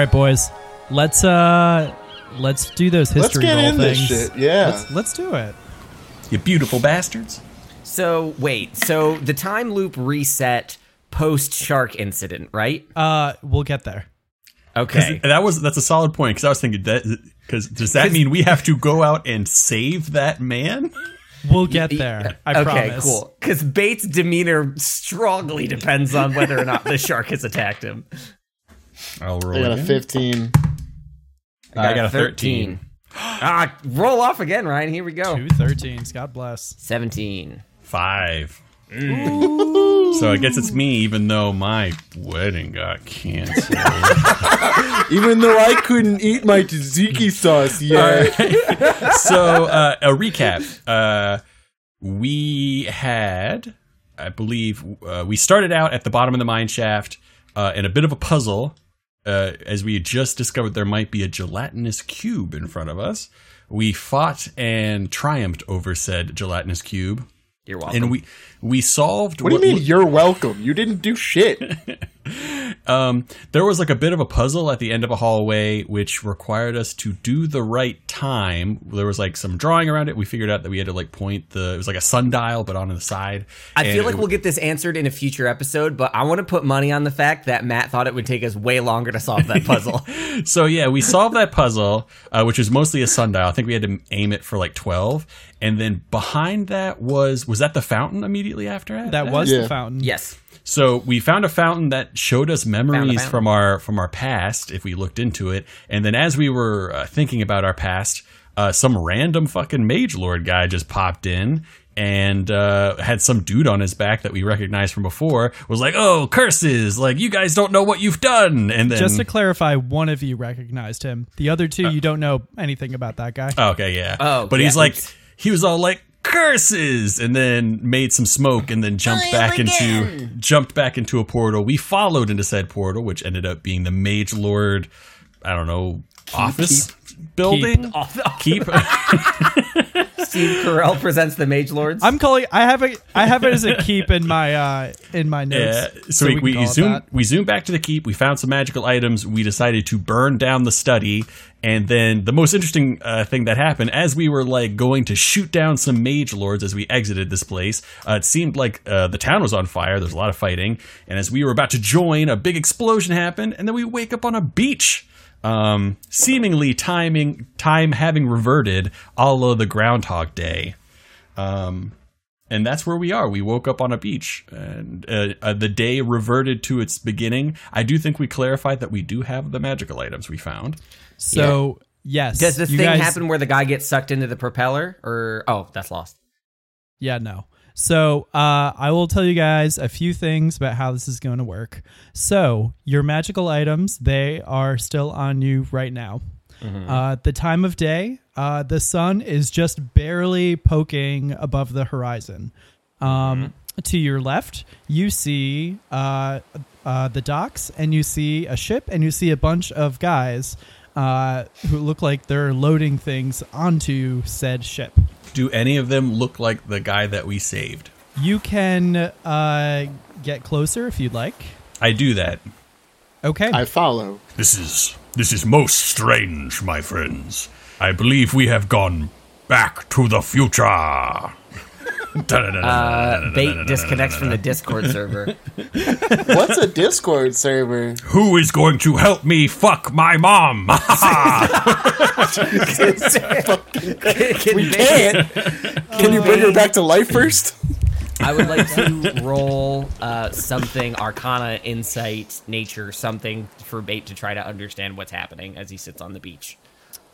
All right, boys. Let's uh let's do those history Let's history get roll in this things. shit. Yeah. Let's, let's do it. You beautiful bastards. So wait, so the time loop reset post shark incident, right? Uh we'll get there. Okay. That was that's a solid point because I was thinking that because does that mean we have to go out and save that man? We'll get there. I okay, promise. cool. Because Bait's demeanor strongly depends on whether or not the shark has attacked him. I'll roll. I got a 15. I got a 13. ah, roll off again, Ryan. Here we go. Two thirteens. God bless. 17. Five. So I guess it's me, even though my wedding got canceled. Even though I couldn't eat my tzatziki sauce yet. so uh, a recap. Uh, we had, I believe, uh, we started out at the bottom of the mine shaft uh, in a bit of a puzzle, uh, as we had just discovered there might be a gelatinous cube in front of us. We fought and triumphed over said gelatinous cube, You're welcome. and we we solved. What do you mean you're welcome? You didn't do shit. Um, there was like a bit of a puzzle at the end of a hallway, which required us to do the right time. There was like some drawing around it. We figured out that we had to like point the. It was like a sundial, but on the side. I And feel like it- we'll get this answered in a future episode, but I want to put money on the fact that Matt thought it would take us way longer to solve that puzzle. So yeah, we solved that puzzle, uh, which was mostly a sundial. I think we had to aim it for like twelve, and then behind that was was that the fountain immediately after that? That was Yeah. the fountain. yes. So we found a fountain that showed us memories from our from our past if we looked into it. And then as we were uh, thinking about our past, uh, some random fucking mage lord guy just popped in and uh, had some dude on his back that we recognized from before. Was like, "Oh, curses! Like you guys don't know what you've done." And then Just to clarify, one of you recognized him. The other two, you don't know anything about that guy. Oh, okay, yeah. Oh, but yeah, he's like, oops. he was all like curses, and then made some smoke, and then jumped back into jumped back into a portal. We followed into said portal, which ended up being the Mage Lord. I don't know office building. Off- Keep. Steve Carell presents the Mage Lords. I'm calling. I have it. I have it as a keep in my uh in my notes. Yeah. So, we, can we, call it zoomed we zoomed back to the keep. We found some magical items. We decided to burn down the study. And then the most interesting uh, thing that happened as we were like going to shoot down some mage lords as we exited this place, uh, it seemed like uh, the town was on fire. There's a lot of fighting. And as we were about to join, a big explosion happened. And then we wake up on a beach. Um, seemingly timing time having reverted, a la the Groundhog Day. Um, and that's where we are. We woke up on a beach, and uh, uh, the day reverted to its beginning. I do think we clarified that we do have the magical items we found. So yes, Does this you thing guys- happen where the guy gets sucked into the propeller? Or oh, that's lost. Yeah, no. So uh, I will tell you guys a few things about how this is going to work. So your magical items, they are still on you right now. Uh, the time of day, uh, the sun is just barely poking above the horizon. Um, To your left, you see uh, uh, the docks, and you see a ship, and you see a bunch of guys uh, who look like they're loading things onto said ship. Do any of them look like the guy that we saved? You can uh, get closer if you'd like. I do that. Okay. I follow. This is this is most strange, my friends. I believe we have gone back to the future. Uh, Bait disconnects from the Discord server. What's a Discord server? Who is going to help me fuck my mom? Can We can't. Can you bring her back to life first? I would like to roll uh, something Arcana, Insight, Nature, something for Bait to try to understand what's happening as he sits on the beach.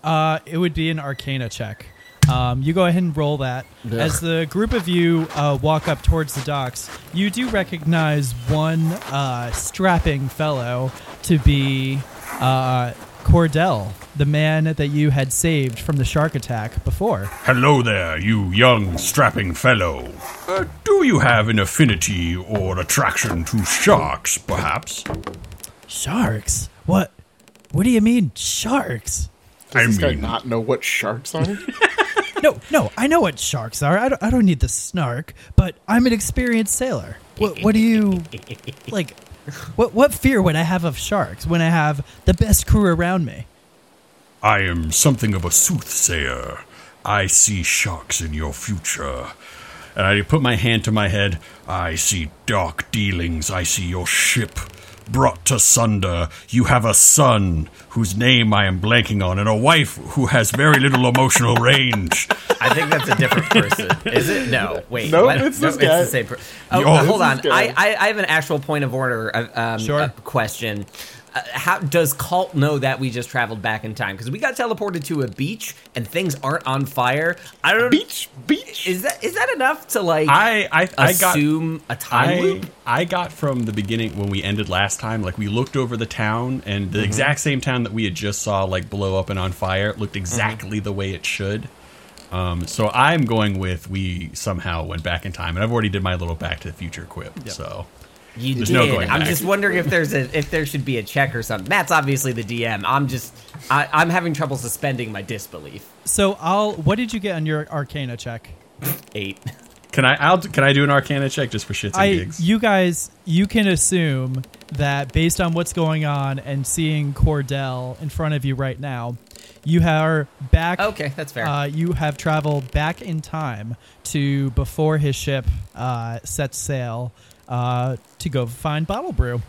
Uh, it would be an Arcana check. Um, you go ahead and roll that. As the group of you uh, walk up towards the docks, you do recognize one uh, strapping fellow to be uh, Cordell, the man that you had saved from the shark attack before. Hello there, you young, strapping fellow. Uh, do you have an affinity or attraction to sharks, perhaps? Sharks? What? What do you mean, sharks? Does I this guy mean- not know what sharks are? No, no, I know what sharks are. I don't, I don't need the snark, but I'm an experienced sailor. What, what do you like? What what fear would I have of sharks when I have the best crew around me? I am something of a soothsayer. I see sharks in your future. And I put my hand to my head. I see dark dealings. I see your ship brought to sunder. You have a son whose name I am blanking on, and a wife who has very little emotional range. I think that's a different person. Is it? No. Wait. Nope, what? it's this Nope, guy. It's the same person. Oh, Yo, hold on. I, I I have an actual point of order. uh, Um, Sure. uh, question. Uh, how does Cult know that we just traveled back in time? Because we got teleported to a beach and things aren't on fire. I don't. Beach, beach. Is that is that enough to like I I, I got assume a time I, loop? I got from the beginning when we ended last time, like we looked over the town and Mm-hmm. the exact same town that we had just saw like blow up and on fire Mm-hmm. looked exactly the way it should. Um, so I'm going with we somehow went back in time, and I've already did my little Back to the Future quip. So You There's did. no going I'm back. just wondering if there's a if there should be a check or something. Matt's obviously the DM. I'm just I, I'm having trouble suspending my disbelief. So I'll. What did you get on your Arcana check? Eight. can I I'll, can I do an Arcana check just for shits and I. gigs? You guys. You can assume that based on what's going on and seeing Cordell in front of you right now, you are back. Okay, that's fair. Uh, you have traveled back in time to before his ship uh, sets sail uh, to go find Bottle Brew.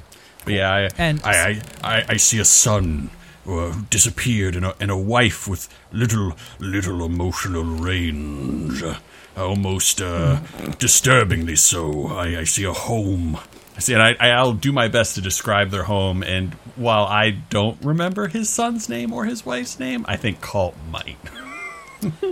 Yeah, I, And- I, I, I, I see a son uh, who disappeared and a, and a wife with little, little emotional range. Uh, almost uh, disturbingly so. I, I see a home. I see, and I, I'll do my best to describe their home. And while I don't remember his son's name or his wife's name, I think Colt might.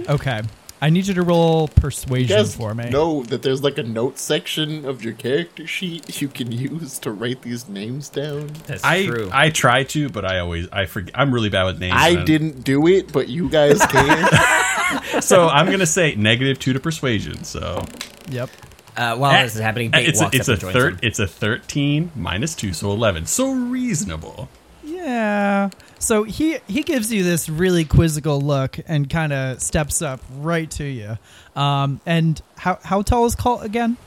Okay. I need you to roll You persuasion guys for me. know that there's like a note section of your character sheet you can use to write these names down. that's I true. I try to, but I always I forget. I'm really bad with names. I and- didn't do it, but you guys can. so I'm gonna say negative two to persuasion. So Yep. uh, while this is happening, Bait it's a, it's up a and joins thir- it's a thirteen minus two, so eleven. So reasonable. Yeah. So he he gives you this really quizzical look and kind of steps up right to you. Um, and how how tall is Colt again?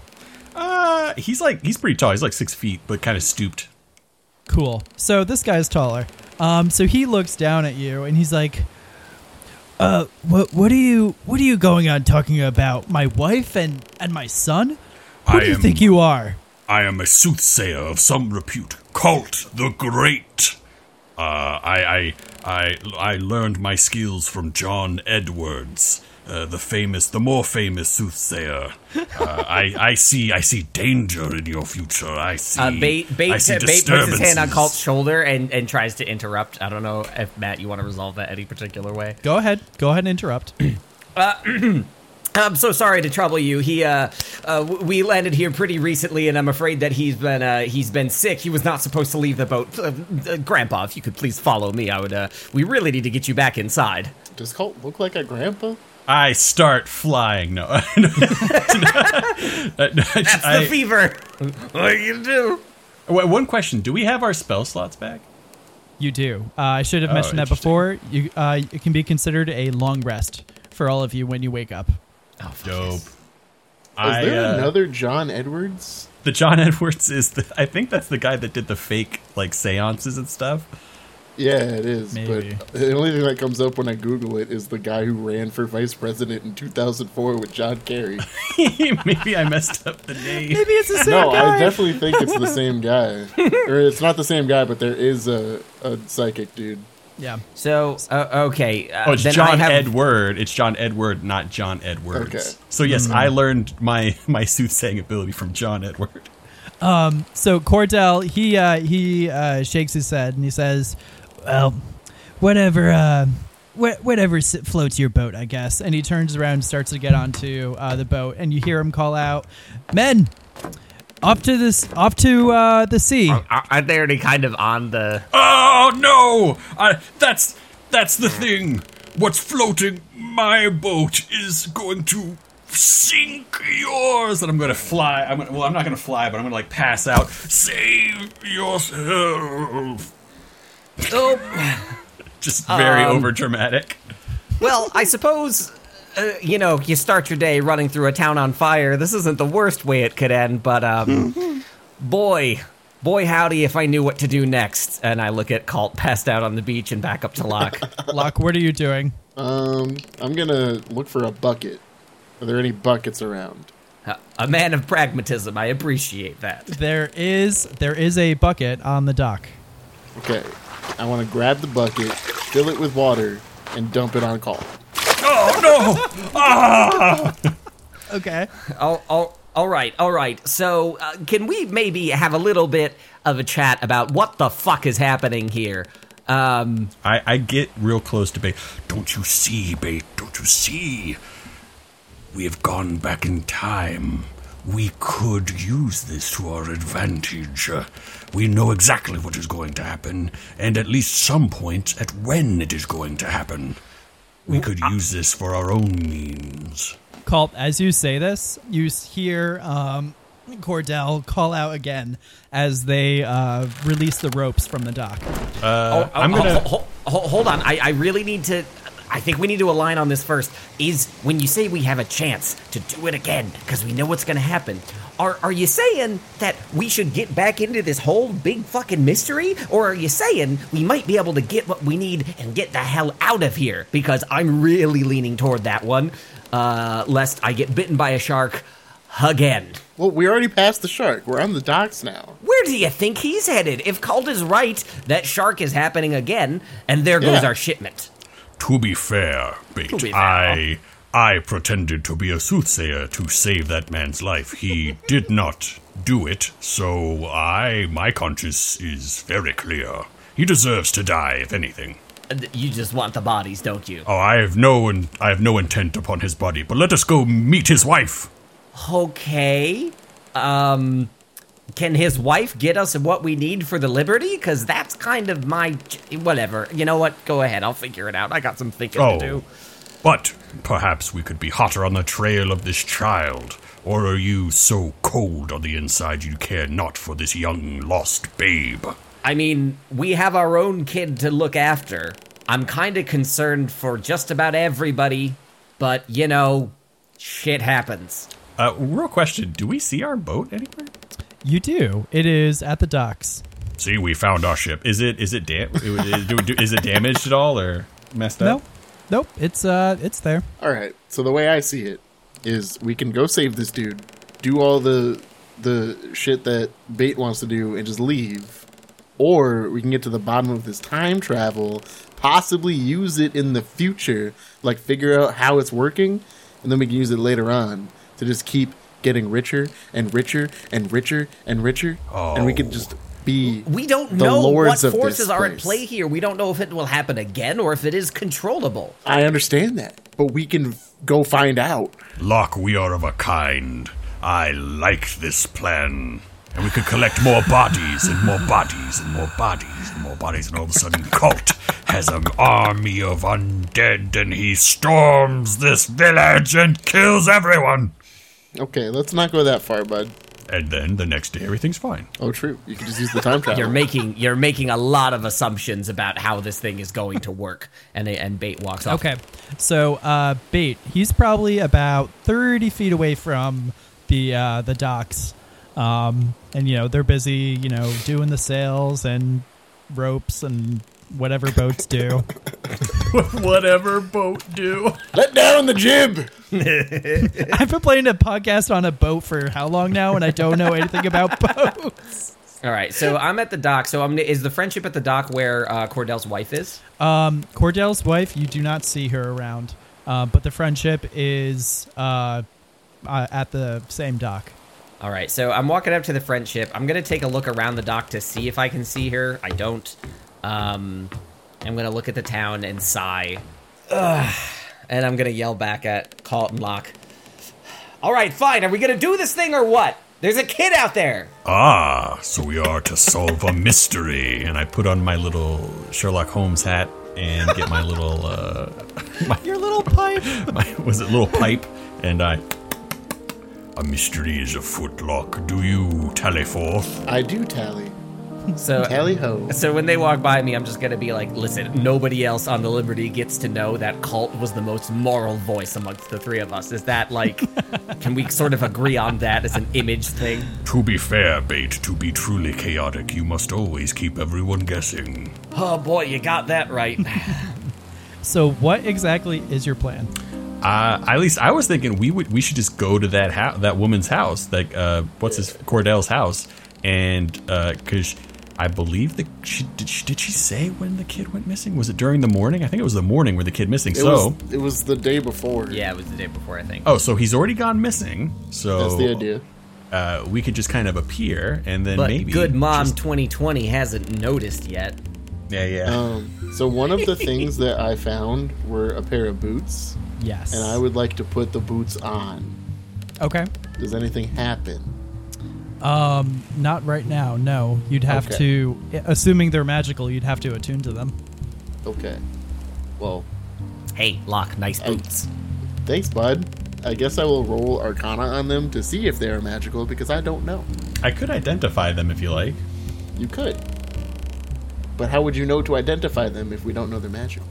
Uh, he's like he's pretty tall. He's like six feet, but kind of stooped. Cool. So this guy's taller. Um, so he looks down at you and he's like, "Uh, what what are you what are you going on talking about? My wife and and my son? Who I do you am- think you are?" I am a soothsayer of some repute. Colt the Great. Uh, I, I, I, I learned my skills from John Edwards, uh, the famous, the more famous soothsayer. Uh, I, I see, I see danger in your future. I see. Uh, bait, bait, I see bait puts his hand on disturbances. Colt's shoulder and, and tries to interrupt. I don't know if Matt, you want to resolve that any particular way. Go ahead. Go ahead and interrupt. I'm so sorry to trouble you. He, uh, uh, we landed here pretty recently, and I'm afraid that he's been, uh, he's been sick. He was not supposed to leave the boat. Uh, uh, Grandpa, if you could please follow me, I would. Uh, we really need to get you back inside. Does Colt look like a grandpa? I start flying. No, That's I- the fever. what you do? Wait, one question: Do we have our spell slots back? You do. Uh, I should have Oh, mentioned that before. You, uh, it can be considered a long rest for all of you when you wake up. Oh, fuck Dope. yes. Is I, there uh, another John Edwards? The John Edwards is the. I think that's the guy that did the fake like seances and stuff. Yeah, it is. Maybe. But the only thing that comes up when I Google it is the guy who ran for vice president in 2004 with John Kerry. Maybe I messed up the name. Maybe it's the same no, guy. No, I definitely think it's the same guy. or it's not the same guy, but there is a, a psychic dude. Yeah. So, uh, okay. Uh, Oh, it's then I John have, Edward. It's John Edward, not John Edwards. Okay. So yes, I learned my my soothsaying ability from John Edward. Um. So Cordell, he uh, he uh, shakes his head and he says, "Well, whatever, uh, wh- whatever floats your boat, I guess." And he turns around and starts to get onto uh, the boat, and you hear him call out, "Men, off to this, off to uh, the sea." Are- Aren't they already kind of on the? Oh no! I, that's that's the thing. What's floating my boat is going to sink yours, And I'm gonna fly. I'm gonna, well, I'm not gonna fly, but I'm gonna like pass out. Save yourself. Oh, Just very Um, over dramatic. well, I suppose. Uh, you know, you start your day running through a town on fire. This isn't the worst way it could end, but um, boy, Boy, howdy, if I knew what to do next. And I look at Colt passed out on the beach and back up to Locke. Locke, what are you doing? Um, I'm gonna look for a bucket. Are there any buckets around? a man of pragmatism. I appreciate that. There is there is a bucket on the dock. Okay, I want to grab the bucket, fill it with water, and dump it on call. Okay. Oh, oh, all right, all right. So, uh, can we maybe have a little bit of a chat about what the fuck is happening here? Um, I, I get real close to Bait. Don't you see, Bait? Don't you see? We have gone back in time. We could use this to our advantage. Uh, we know exactly what is going to happen, and at least some points at when it is going to happen. We could use this for our own means. Colt, as you say this, you hear um, Cordell call out again as they uh, release the ropes from the dock. Uh, oh, I'm oh, gonna. ho- ho- ho- hold on. I, I really need to. I think we need to align on this first. Is when you say we have a chance to do it again because we know what's going to happen. Are, are you saying that we should get back into this whole big fucking mystery? Or are you saying we might be able to get what we need and get the hell out of here? Because I'm really leaning toward that one, uh, lest I get bitten by a shark again. Well, we already passed the shark. We're on the docks now. Where do you think he's headed? If Cult is right, that shark is happening again, and there goes Yeah. our shipment. To be fair, Bait, be fair. I I pretended to be a soothsayer to save that man's life. He did not do it, so I my conscience is very clear. He deserves to die, if anything. You just want the bodies, don't you? Oh, I have no in- I have no intent upon his body, but let us go meet his wife. Okay. Um, can his wife get us what we need for the Liberty? Because that's kind of my. Whatever. You know what? Go ahead. I'll figure it out. I got some thinking Oh. to do. But perhaps we could be hotter on the trail of this child. Or are you so cold on the inside you care not for this young lost babe? I mean, we have our own kid to look after. I'm kind of concerned for just about everybody, but you know, shit happens. Uh, real question: Do we see our boat anywhere? You do. It is at the docks. See, we found our ship. Is it is it dam- is, do- do- is it damaged at all or messed up? Nope. Nope. It's uh it's there. All right. So the way I see it is, we can go save this dude, do all the the shit that Bait wants to do, and just leave, or we can get to the bottom of this time travel, possibly use it in the future, like figure out how it's working, and then we can use it later on to just keep getting richer and richer and richer and richer, and we could just be We don't the know what lords of forces this are at play here. We don't know if it will happen again or if it is controllable. I understand that, but we can f- go find out. Locke, we are of a kind. I like this plan. And we could collect more bodies and more bodies and more bodies and more bodies, and all of a sudden, Cult has an army of undead, and he storms this village and kills everyone. Okay, let's not go that far, bud. And then the next day, everything's fine. Oh, true. You can just use the time travel. You're making you're making a lot of assumptions about how this thing is going to work, and and Bait walks off. Okay. So uh bait, he's probably about thirty feet away from the uh the docks. Um and you know, they're busy, you know, doing the sails and ropes and whatever boats do. Whatever boat do. Let down the jib. I've been playing a podcast on a boat for how long now and I don't know anything about boats. All right, so I'm at the dock. So I'm is the friendship at the dock where uh, Cordell's wife is? Um Cordell's wife, you do not see her around. Uh, but the friendship is uh, uh at the same dock. All right, so I'm walking up to the friendship. I'm gonna take a look around the dock to see if I can see her. I don't. Um, I'm gonna look at the town and sigh. Ugh. And I'm gonna yell back at Carlton Locke. All right, fine. Are we gonna do this thing or what? There's a kid out there. Ah, so we are to solve a mystery. And I put on my little Sherlock Holmes hat and get my little uh, Your little pipe. my was it little pipe and I A mystery is afoot, Locke. Do you tally forth? I do tally. So Tally ho. So when they walk by me, I'm just gonna be like, "Listen, nobody else on the Liberty gets to know that Cult was the most moral voice amongst the three of us." Is that like, can we sort of agree on that as an image thing? To be fair, Bait, to be truly chaotic, you must always keep everyone guessing. Oh boy, you got that right. So, what exactly is your plan? Uh, at least I was thinking we would we should just go to that house, that woman's house, like uh, what's his Cordell's house, and because I believe that she did, she did she say when the kid went missing? Was it during the morning? I think it was the morning where the kid missing. It so was it was the day before. yeah, it was the day before, I think. oh, so he's already gone missing. So That's the idea. Uh, we could just kind of appear and then but maybe good mom just- 2020 hasn't noticed yet. yeah, yeah. Um, so one of the things that I found were a pair of boots, Yes. and I would like to put the boots on. Okay. Does anything happen? Um, not right now. No, you'd have Okay. to, assuming they're magical, you'd have to attune to them. Okay. Well, Hey, Locke, nice boots. thanks, bud. I guess I will roll Arcana on them to see if they are magical because I don't know. I could identify them if you like. You could. But how would you know to identify them if we don't know they're magical?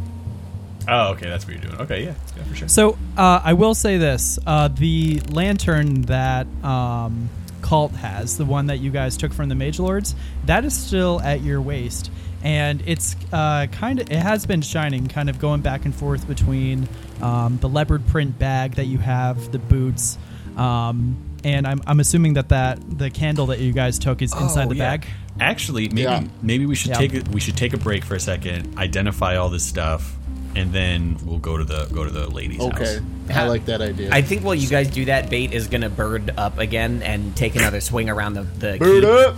Oh, okay, that's what you're doing. Okay, yeah, yeah, for sure. So uh, I will say this: uh, the lantern that um, Cult has, the one that you guys took from the Mage Lords, that is still at your waist, and it's uh, kind of it has been shining, kind of going back and forth between um, the leopard print bag that you have, the boots, um, and I'm, I'm assuming that that the candle that you guys took is inside Oh, the yeah. bag. Actually, maybe Yeah. maybe we should Yeah. take a, we should take a break for a second, identify all this stuff, and then we'll go to the go to the ladies' Okay. house. I like that idea. I think while you guys do that, Bait is gonna bird up again and take another swing around the the Bird keep. up!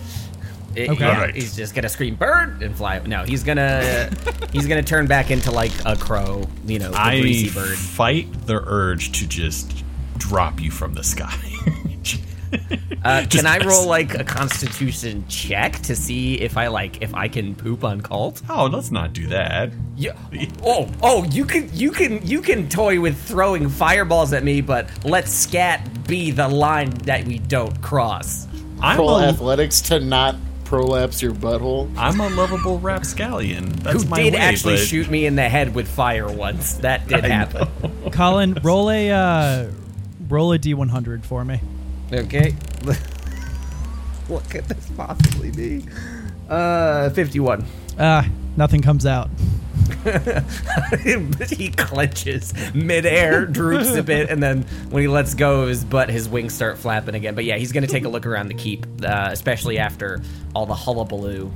It- Okay. yeah, Alright. he's just gonna scream bird and fly. No, he's gonna he's gonna turn back into like a crow, you know, the I greasy bird. fight the urge to just drop you from the sky. Uh, Just can I roll like a Constitution check to see if I like if I can poop on cult? oh, let's not do that. Yeah. Oh, oh, you can you can you can toy with throwing fireballs at me, but let scat be the line that we don't cross. I'm Roll a, athletics to not prolapse your butthole. I'm a lovable rapscallion. That's Who my did way, actually but shoot me in the head with fire once? That did I happen. Colin, roll a uh, roll a d100 for me. Okay. what could this possibly be? Uh, 51. Ah, nothing comes out. he clenches midair, droops a bit, and then when he lets go of his butt, his wings start flapping again. But yeah, he's gonna take a look around the keep, uh, especially after all the hullabaloo.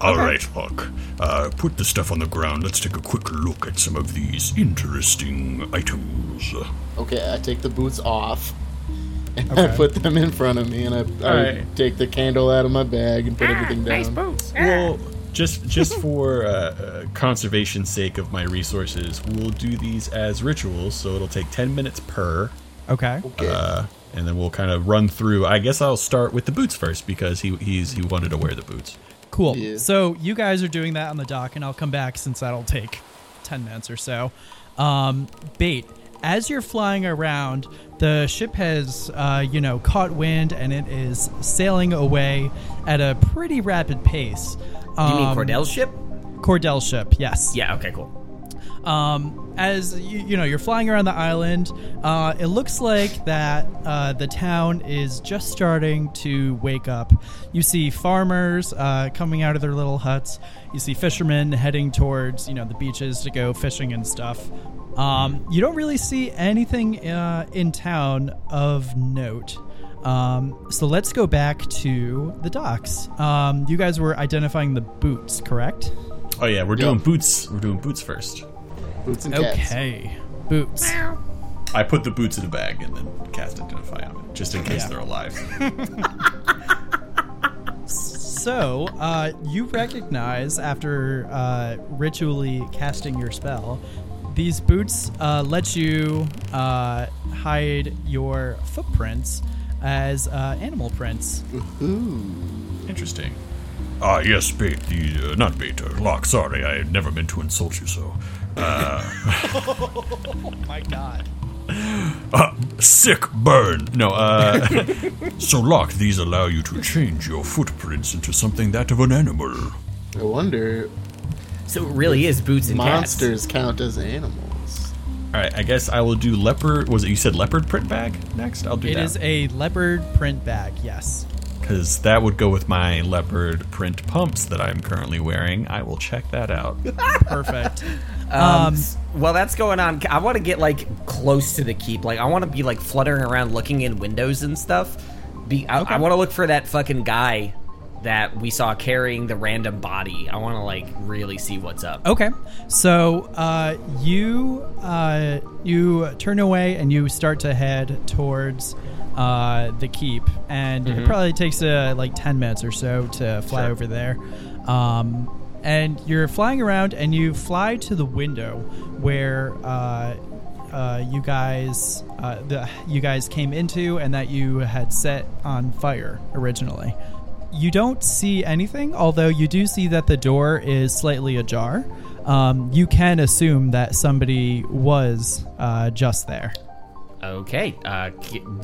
All right, Hawk. Uh, put the stuff on the ground. Let's take a quick look at some of these interesting items. Okay, I take the boots off. And I put them in front of me, and I, I Alright. take the candle out of my bag and put everything down. Nice boots. Well, just just for uh, uh, conservation's sake of my resources, we'll do these as rituals. So it'll take ten minutes per, Okay. Okay. uh, and then we'll kind of run through. I guess I'll start with the boots first because he he's he wanted to wear the boots. Cool. Yeah. So you guys are doing that on the dock, and I'll come back since that'll take ten minutes or so. Um, bait. As you're flying around, the ship has, uh, you know, caught wind and it is sailing away at a pretty rapid pace. Um, you mean Um, Cordell's ship? Cordell ship, yes. Yeah. Okay. Cool. Um, as you, you know, you're flying around the island. Uh, it looks like that uh, the town is just starting to wake up. You see farmers uh, coming out of their little huts. You see fishermen heading towards you know the beaches to go fishing and stuff. Um, you don't really see anything uh, in town of note. Um, so let's go back to the docks. Um, you guys were identifying the boots, correct? Oh yeah, we're doing Yep. boots. We're doing boots first. Boots and cats. Okay, boots. I put the boots in a bag and then cast identify on it, just in case Yeah. they're alive. So, uh, you recognize after uh, ritually casting your spell, these boots uh, let you uh, hide your footprints as uh, animal prints. Ooh. Interesting. Ah, yes, Bait. The, uh, not Bait, uh, Locke. Sorry, I never meant to insult you so. Oh my god. Uh, sick burn. No, uh. so, Locke, these allow you to change your footprints into something that of an animal. I wonder So it really is boots and monsters count as animals. All right, I guess I will do leopard. Was it you said leopard print bag next? I'll do It that. is a leopard print bag. Yes. because that would go with my leopard print pumps that I'm currently wearing. I will check that out. Perfect. Um, well, that's going on. I want to get like close to the keep. Like, I want to be like fluttering around, looking in windows and stuff. Be, I, I want to look for that fucking guy that we saw carrying the random body. I want to like really see what's up. Okay, so uh, you uh, you turn away and you start to head towards uh, the keep, and it probably takes uh, like ten minutes or so to fly over there. Um, and you're flying around, and you fly to the window where. Uh, uh, you guys, uh, the you guys came into, and that you had set on fire originally. You don't see anything, although you do see that the door is slightly ajar. Um, you can assume that somebody was uh, just there. Okay. Uh,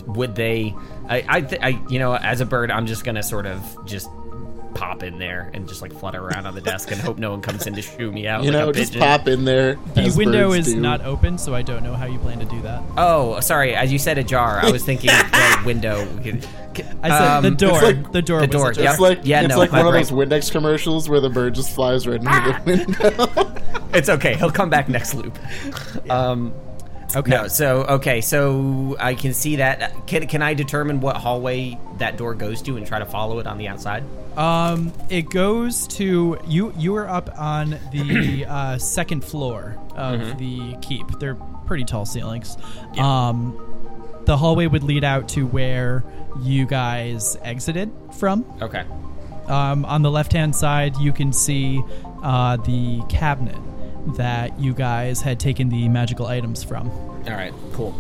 would they? I, I, I, you know, as a bird, I'm just gonna sort of just pop in there and just like flutter around on the desk and hope no one comes in to shoo me out. You like know, a just pigeon. pop in there. The window is do. not open, so I don't know how you plan to do that. Oh, sorry. As you said, ajar. I was thinking the window. Could- I said the Um, door. like- the door. the door, ajar. yeah. It's like Yeah, it's no, like my one of those Windex commercials where the bird just flies right into Ah! the window. It's okay. He'll come back next loop. Um, Okay. no. So okay. So I can see that. Can can I determine what hallway that door goes to and try to follow it on the outside? Um, it goes to you. You are up on the uh, second floor of Mm-hmm. the keep. They're pretty tall ceilings. Um, the hallway would lead out to where you guys exited from. Okay. Um, on the left hand side, you can see uh, the cabinet that you guys had taken the magical items from. All right. Cool.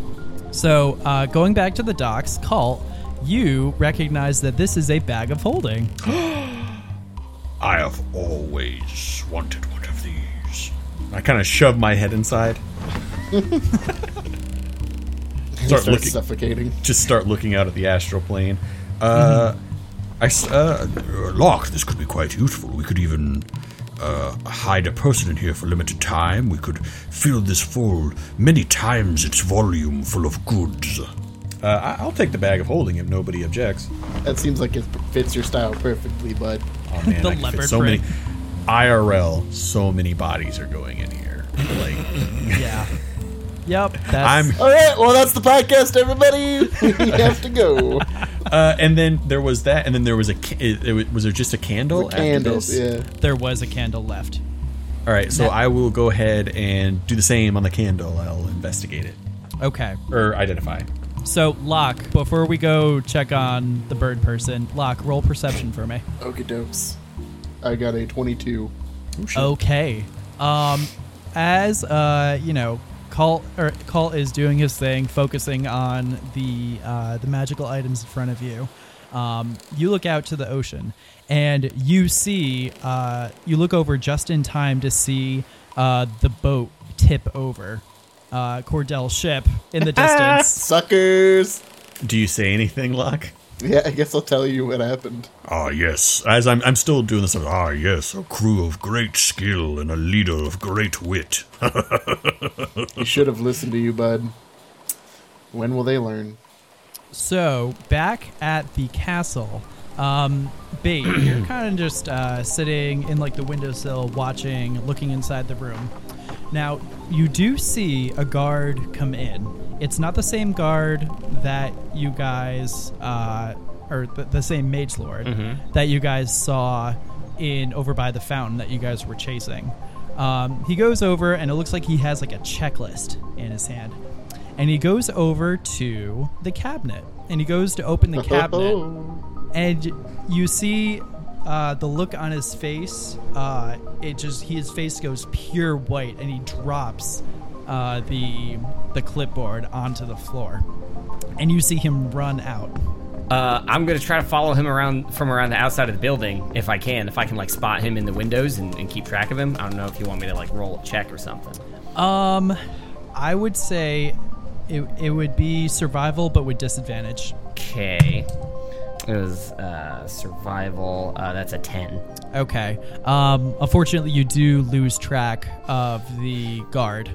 So, uh, going back to the docks, Cult, you recognize that this is a bag of holding. I have always wanted one of these. I kind of shove my head inside. He Start looking. suffocating. Just start looking out at the astral plane. Uh, I s- uh, Locke, this could be quite useful. We could even uh, hide a person in here for limited time. We could fill this full many times its volume full of goods. uh, I- I'll take the bag of holding if nobody objects. That seems like it fits your style perfectly, bud. Oh man, The I can fit leopard so print. many IRL. So many bodies are going in here. Like Yeah. Yep. That's, I'm. All right, well that's the podcast, everybody. we have to go. Uh, and then there was that, and then there was a. ca- It, it, was- was there just a candle? after Candles, yeah. there was a candle left. All right, so That- I will go ahead and do the same on the candle. I'll investigate it Okay. or identify. So, Locke, before we go check on the bird person, Locke, roll perception for me. Okay, dokes. I got a 22. Okay. Um, as uh, you know, Cult or Cult is doing his thing, focusing on the uh, the magical items in front of you. Um, you look out to the ocean, and you see. Uh, you look over just in time to see uh, the boat tip over. Uh, Cordell's ship in the distance. Suckers. Do you say anything, Locke? Yeah, I guess I'll tell you what happened. Ah, yes. As I'm, I'm still doing this. Ah, yes. A crew of great skill and a leader of great wit. You should have listened to you, bud. When will they learn? So back at the castle, um, Bait, you're kind of just uh, sitting in like the windowsill, watching, looking inside the room. Now you do see a guard come in. It's not the same guard that you guys, uh, or the, the same mage lord that you guys saw in over by the fountain that you guys were chasing. Um, he goes over and it looks like he has like a checklist in his hand. And he goes over to the cabinet and he goes to open the cabinet. And you see uh, the look on his face uh, it just his face goes pure white and he drops uh, the the clipboard onto the floor and you see him run out Uh, I'm gonna try to follow him around from around the outside of the building if I can. If I can like spot him in the windows and, and keep track of him. I don't know if you want me to like roll a check or something. um i would say it, it would be survival, but with disadvantage. Okay. It was uh, survival. Uh, that's a 10. Okay. Um, unfortunately, you do lose track of the guard.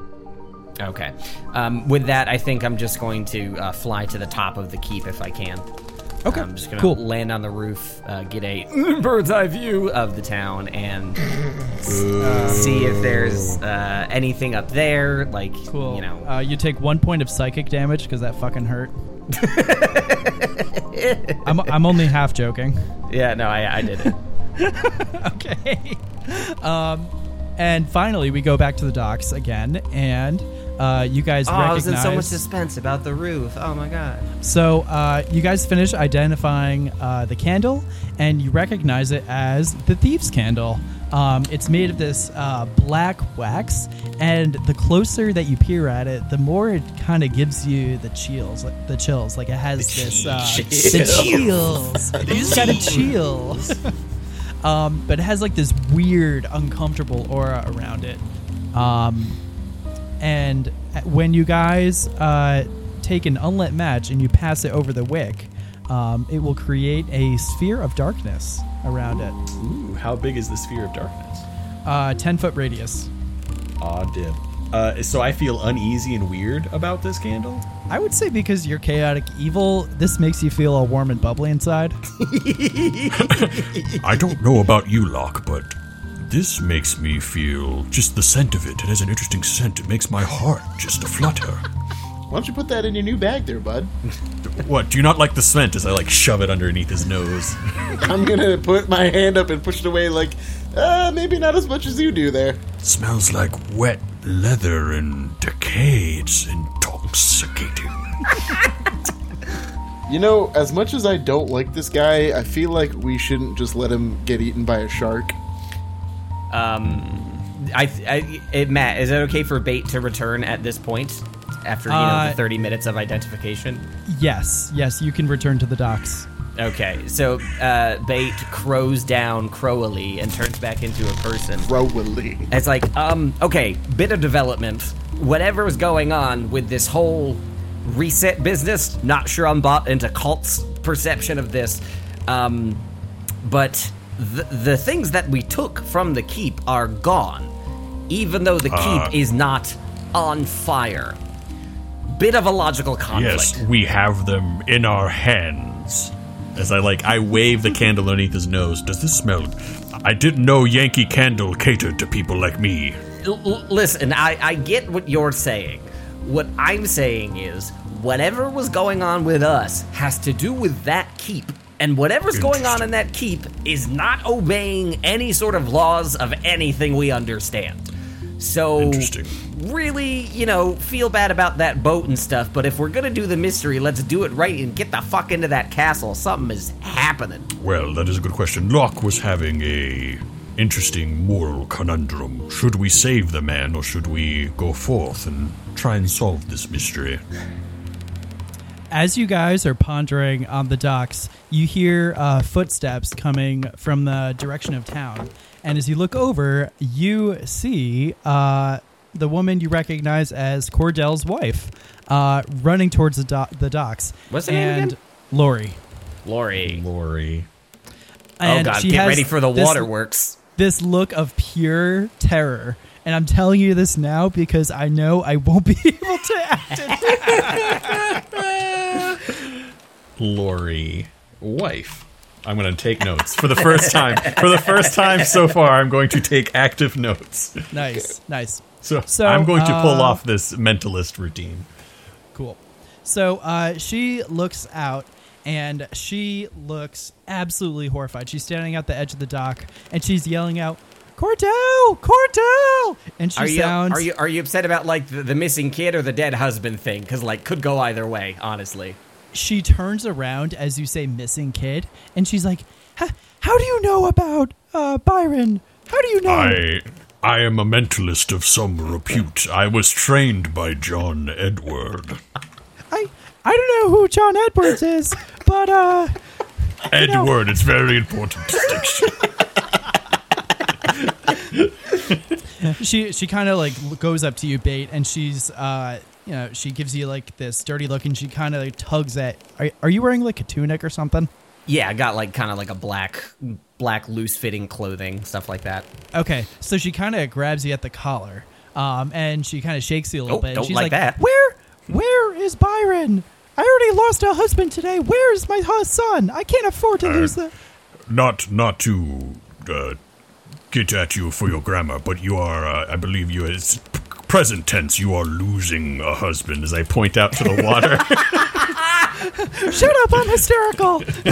Okay. Um, with that, I think I'm just going to uh, fly to the top of the keep if I can. Okay, I'm just gonna cool. land on the roof, uh, get a bird's eye view of the town, and s- see if there's uh, anything up there. Like, Cool. you know, uh, you take one point of psychic damage because that fucking hurt. I'm, I'm only half joking. yeah, no, I, I did it. okay. Um, and finally, we go back to the docks again, and uh, you guys oh, I was in so much suspense about the roof. Oh my god. So uh, you guys finish identifying uh, the candle, and you recognize it as the thief's candle. Um, it's made of this uh, black wax, and the closer that you peer at it, the more it kind of gives you the chills. Like, the chills, like it has this uh, the chills. It's got a chills. um, but it has like this weird, uncomfortable aura around it. Um, and when you guys uh, take an unlit match and you pass it over the wick, um, it will create a sphere of darkness around it. Ooh, how big is the sphere of darkness? Uh, 10 foot radius. Aw, dib. Uh, so I feel uneasy and weird about this candle. I would say because you're chaotic evil, this makes you feel all warm and bubbly inside. I don't know about you, Locke, but this makes me feel just the scent of it. It has an interesting scent. It makes my heart just a flutter. Why don't you put that in your new bag there, bud? What? Do you not like the scent? As I like shove it underneath his nose. I'm gonna put my hand up and push it away like, uh, maybe not as much as you do there. smells like wet leather and decay. It's intoxicating. You know, as much as I don't like this guy, I feel like we shouldn't just let him get eaten by a shark. Um, I, I it, Matt, is it okay for bait to return at this point after you know Uh, the 30 minutes of identification? yes, yes, you can return to the docks. Okay, so uh, bait crows down crowily and turns back into a person. Crowily. It's like, um, okay, bit of development. Whatever's going on with this whole reset business, not sure I'm bought into cult's perception of this. Um, but the, the things that we took from the keep are gone, even though the ah. keep is not on fire. Bit of a logical conflict. Yes, we have them in our hands. As I like, I wave the candle underneath his nose. Does this smell? I didn't know Yankee Candle catered to people like me. L- listen, I, I get what you're saying. What I'm saying is, whatever was going on with us has to do with that keep. And whatever's going on in that keep is not obeying any sort of laws of anything we understand. So, really, you know, feel bad about that boat and stuff, but if we're gonna do the mystery, let's do it right and get the fuck into that castle. Something is happening. Well, that is a good question. Locke was having a interesting moral conundrum. Should we save the man or should we go forth and try and solve this mystery? As you guys are pondering on the docks, you hear uh, footsteps coming from the direction of town. And as you look over, you see uh, the woman you recognize as Cordell's wife uh, running towards the, do- the docks. What's her name and again? Lori. Lori. Lori. And oh god, she get ready for the this- waterworks. This look of pure terror. And I'm telling you this now because I know I won't be able to act it. Lori. Wife. I'm going to take notes for the first time. For the first time so far, I'm going to take active notes. nice, nice. So, So, I'm going to pull uh, off this mentalist routine. Cool. So uh, she looks out and she looks absolutely horrified. She's standing at the edge of the dock and she's yelling out, Cordell! Cordell! And she Are you sounds. are you are you upset about like the, the missing kid or the dead husband thing? Because like could go either way, honestly. She turns around as you say missing kid and she's like, "How do you know about uh, Byron? How do you know? I I am a mentalist of some repute. I was trained by John Edward. I, I don't know who John Edwards is, but uh, Edward, it's very important distinction. she she kind of like goes up to you, bait, and she's uh you know, she gives you like this dirty look, and she kind of like, tugs at. Are, are you wearing like a tunic or something? Yeah, I got like kind of like a black, black loose fitting clothing, stuff like that. Okay, so she kind of grabs you at the collar, um, and she kind of shakes you a little Oh, bit. and don't she's like like, that. Where, where is Byron? I already lost a husband today. Where is my son? I can't afford to lose the. Not not to uh, get at you for your grammar, but you are, uh, I believe you is p- present tense. You are losing a husband. As I point out to the water. Shut up! I'm hysterical.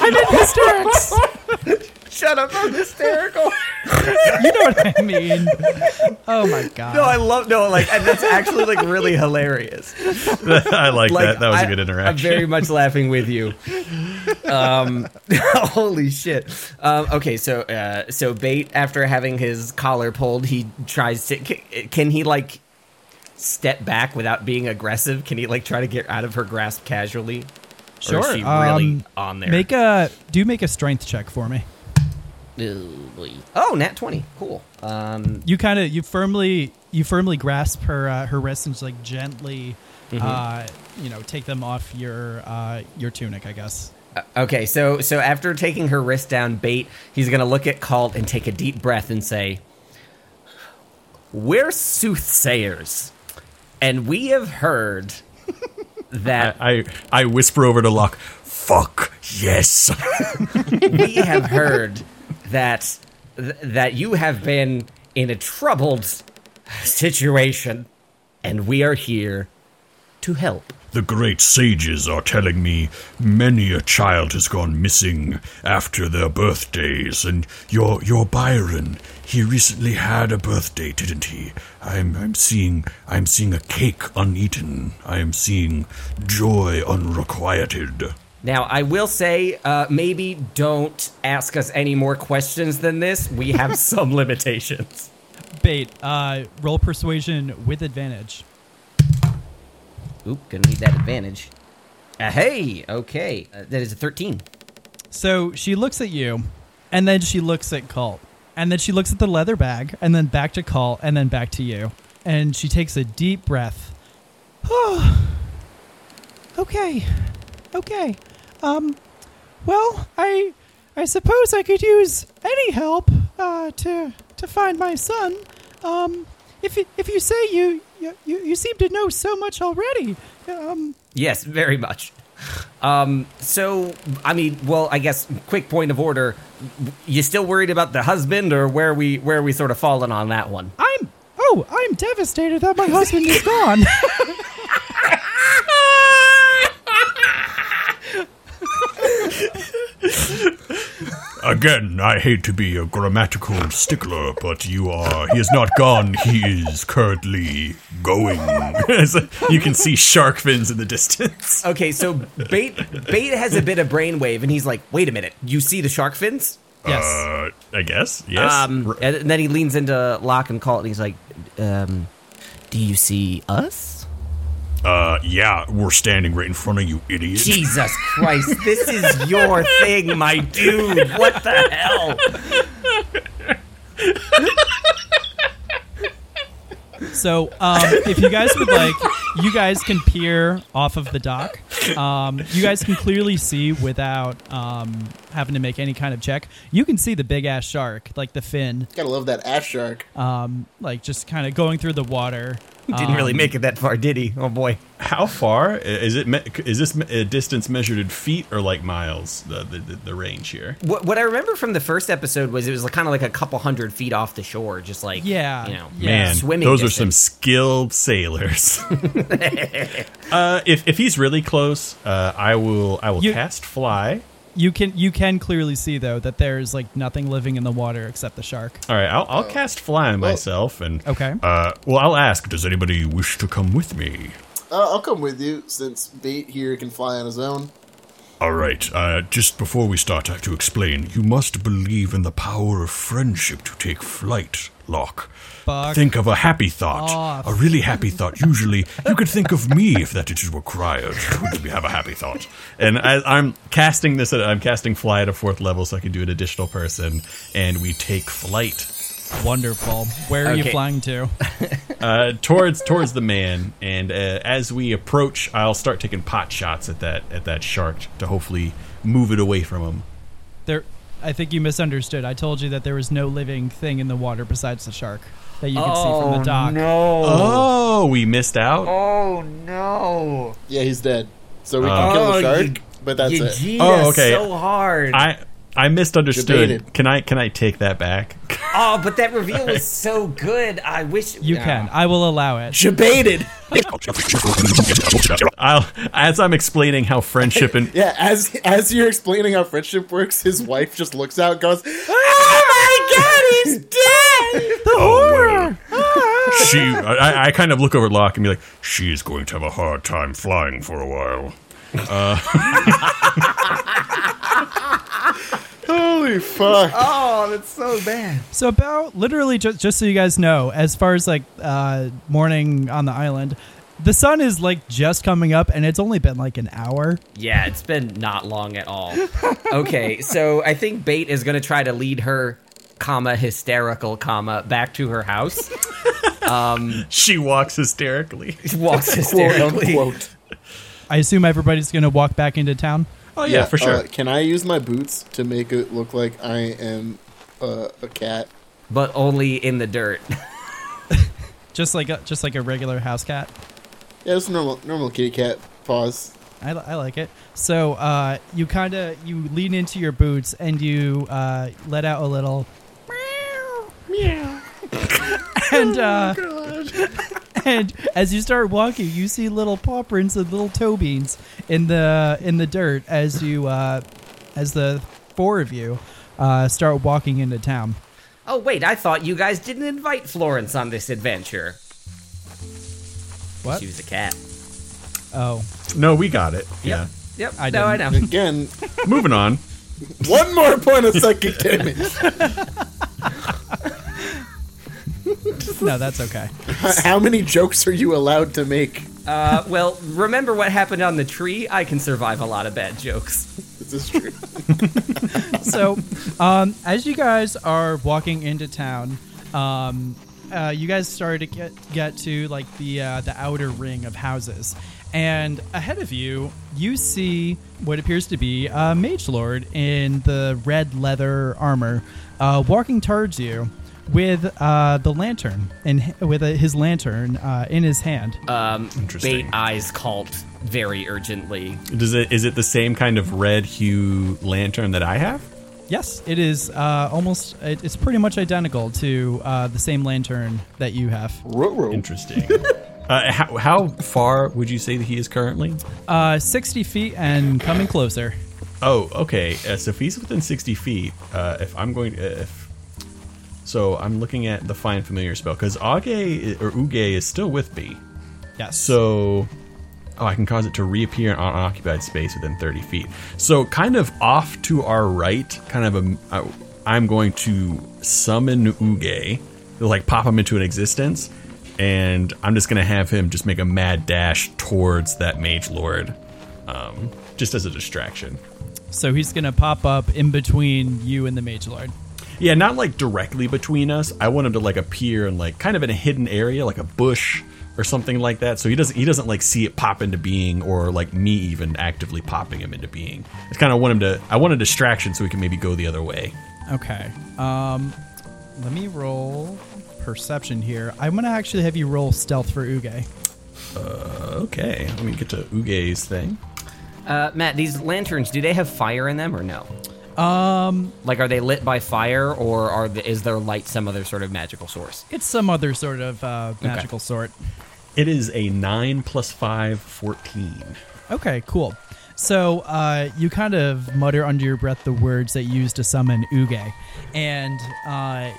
I'm in hysterics. Shut up! I'm hysterical. You know what I mean? Oh my god. no, I love no, like, and that's actually like really hilarious. I like, Like, that. That was a I- good interaction. I'm very much laughing with you. Um, holy shit. Um, okay, so uh, so bait after having his collar pulled, he tries to. Can, can he like step back without being aggressive? Can he like try to get out of her grasp casually? Or is Sure, she really um, on there? Make a do make a strength check for me. Oh, nat twenty. Cool. Um, You kind of you firmly you firmly grasp her uh, her wrists and just like gently, uh, you know, take them off your uh, your tunic. I guess. Okay, so so after taking her wrist down, bait, he's gonna look at Cult and take a deep breath and say, "We're soothsayers, and we have heard that I, I whisper over to Locke, fuck yes. we have heard that th- that you have been in a troubled situation, and we are here to help." The great sages are telling me many a child has gone missing after their birthdays, and your your Byron, he recently had a birthday, didn't he? I'm I'm seeing I'm seeing a cake uneaten. I am seeing joy unrequited. Now, I will say, uh, maybe don't ask us any more questions than this. We have some limitations. Bait. Uh, roll persuasion with advantage. Oop, gonna need that advantage. Uh, hey, okay. Uh, that is a 13. So she looks at you, and then she looks at Colt, and then she looks at the leather bag, and then back to Colt, and then back to you, and she takes a deep breath. okay, okay. Um, well, I, I suppose I could use any help uh, to to find my son. Um, if you, if you say you, you you you seem to know so much already. Um, Yes, very much. Um, so, I mean, well, I guess quick point of order. You still worried about the husband, or where we where we sort of fallen on that one? I'm oh, I'm devastated that my husband is gone. Again, I hate to be a grammatical stickler, but you are. He is not gone. He is currently going. you can see shark fins in the distance. Okay, so bait bait has a bit of brainwave, and he's like, "Wait a minute, you see the shark fins?" yes. Uh, I guess. Yes. Um, and then he leans into Locke and Call, and he's like, um, "Do you see us?" Uh, yeah, we're standing right in front of you, idiot. Jesus Christ, this is your thing, my dude. What the hell? So, um, if you guys would like, you guys can peer off of the dock. Um, you guys can clearly see without um, having to make any kind of check. You can see the big ass shark, like the fin, Gotta love that ass shark. um, like just kind of going through the water. He didn't really Um, make it that far, did he? Oh boy. How far is it? me- Is this a distance measured in feet or like miles? The the, the, the range here. What, what I remember from the first episode was it was kind of like a couple hundred feet off the shore, just like Yeah, you know, yeah. Man, swimming. those are some skilled sailors. uh, if if he's really close, uh, I will I will You- cast fly. You can you can clearly see though that there's like nothing living in the water except the shark. All right, I'll, I'll cast fly on myself, and Okay. Uh, well, I'll ask, does anybody wish to come with me? Uh, I'll come with you since Bait here can fly on his own. All right, uh, just before we start, I have to explain. You must believe in the power of friendship to take flight, Locke. Fuck Think of a happy thought. off. A really happy thought. Usually, you could think of me if that is required. Would we have a happy thought? and I, I'm casting this. At, I'm casting fly at a fourth level, so I can do an additional person, and we take flight. Wonderful. Where are you flying to? uh, towards towards the man, and uh, as we approach, I'll start taking pot shots at that at that shark to hopefully move it away from him. There, I think you misunderstood. I told you that there was no living thing in the water besides the shark that you could see from the oh, dock. Oh, no! Oh, we missed out. Oh no! Yeah, he's dead. So we Oh. can kill the Oh, shark, you- but that's it. G'd Oh, okay. so hard. I I misunderstood. Debated. Can I can I take that back? oh, but that reveal was so good. I wish You Yeah. can. I will allow it. Debated. I'll as I'm explaining how friendship and Yeah, as as you're explaining how friendship works, his wife just looks out and goes, ah! "Oh my god, he's dead!" Oh, wait. Ah! she, I, I kind of look over at Locke and be like, she's going to have a hard time flying for a while. Uh, Holy fuck! Oh, that's so bad. So about literally just just so you guys know, as far as like uh, morning on the island, the sun is like just coming up, and it's only been like an hour. Yeah, it's been not long at all. Okay, so I think Bait is gonna try to lead her, comma hysterical, comma back to her house. um, she walks hysterically. Walks Quote hysterically. unquote. I assume everybody's gonna walk back into town. Oh yeah, for sure. Uh, can I use my boots to make it look like I am uh, a cat? but only in the dirt. Just like a, just like a regular house cat. Yeah, it's normal normal kitty cat. Pause. I, I like it. So uh, you kind of you lean into your boots and you uh, let out a little meow, meow, and uh, and as you start walking, you see little paw prints and little toe beans in the in the dirt as you uh, as the four of you uh, start walking into town. Oh wait, I thought you guys didn't invite Florence on this adventure. What? She was a cat. Oh, No, we got it. Yeah. Yep. I no, I know. Again, Moving on. one more point of psychic damage. no, that's okay. How many jokes are you allowed to make? Uh, well, remember what happened on the tree? I can survive a lot of bad jokes. This is true. so um, as you guys are walking into town um, uh, you guys started to get get to like the uh, the outer ring of houses and ahead of you you see what appears to be a mage lord in the red leather armor uh, walking towards you with uh, the lantern and with uh, his lantern uh, in his hand Um, Interesting. Bait eyes cult very urgently. Does it is it the same kind of red hue lantern that I have? yes it is uh, almost it, it's pretty much identical to uh, the same lantern that you have Ruh-roh. Interesting. uh, how, how far would you say that he is currently? Uh, 60 feet and coming closer. Oh, okay. Uh, so if he's within sixty feet, uh, if I'm going, if so, I'm looking at the find familiar spell because Age or Uge is still with me. Yes. So, oh, I can cause it to reappear in unoccupied space within 30 feet. So, kind of off to our right, kind of a, I'm going to summon Uge, like pop him into an existence, and I'm just going to have him just make a mad dash towards that mage lord, um, just as a distraction. so he's gonna pop up in between you and the mage lord. Yeah, not like directly between us. I want him to like appear in like kind of in a hidden area, like a bush or something like that. So he doesn't he doesn't like see it pop into being or like me even actively popping him into being. It's kind of want him to I want a distraction so he can maybe go the other way. Okay. Um, let me roll perception here. I'm gonna actually have you roll stealth for Uge. Okay, let me get to Uge's thing. Uh, Matt, these lanterns, do they have fire in them or no? Um, like, are they lit by fire, or are the, is their light some other sort of magical source? It's some other sort of uh, magical sort. It is a 9 plus 5, 14. Okay, cool. So uh, you kind of mutter under your breath the words that you use to summon Uge, and uh,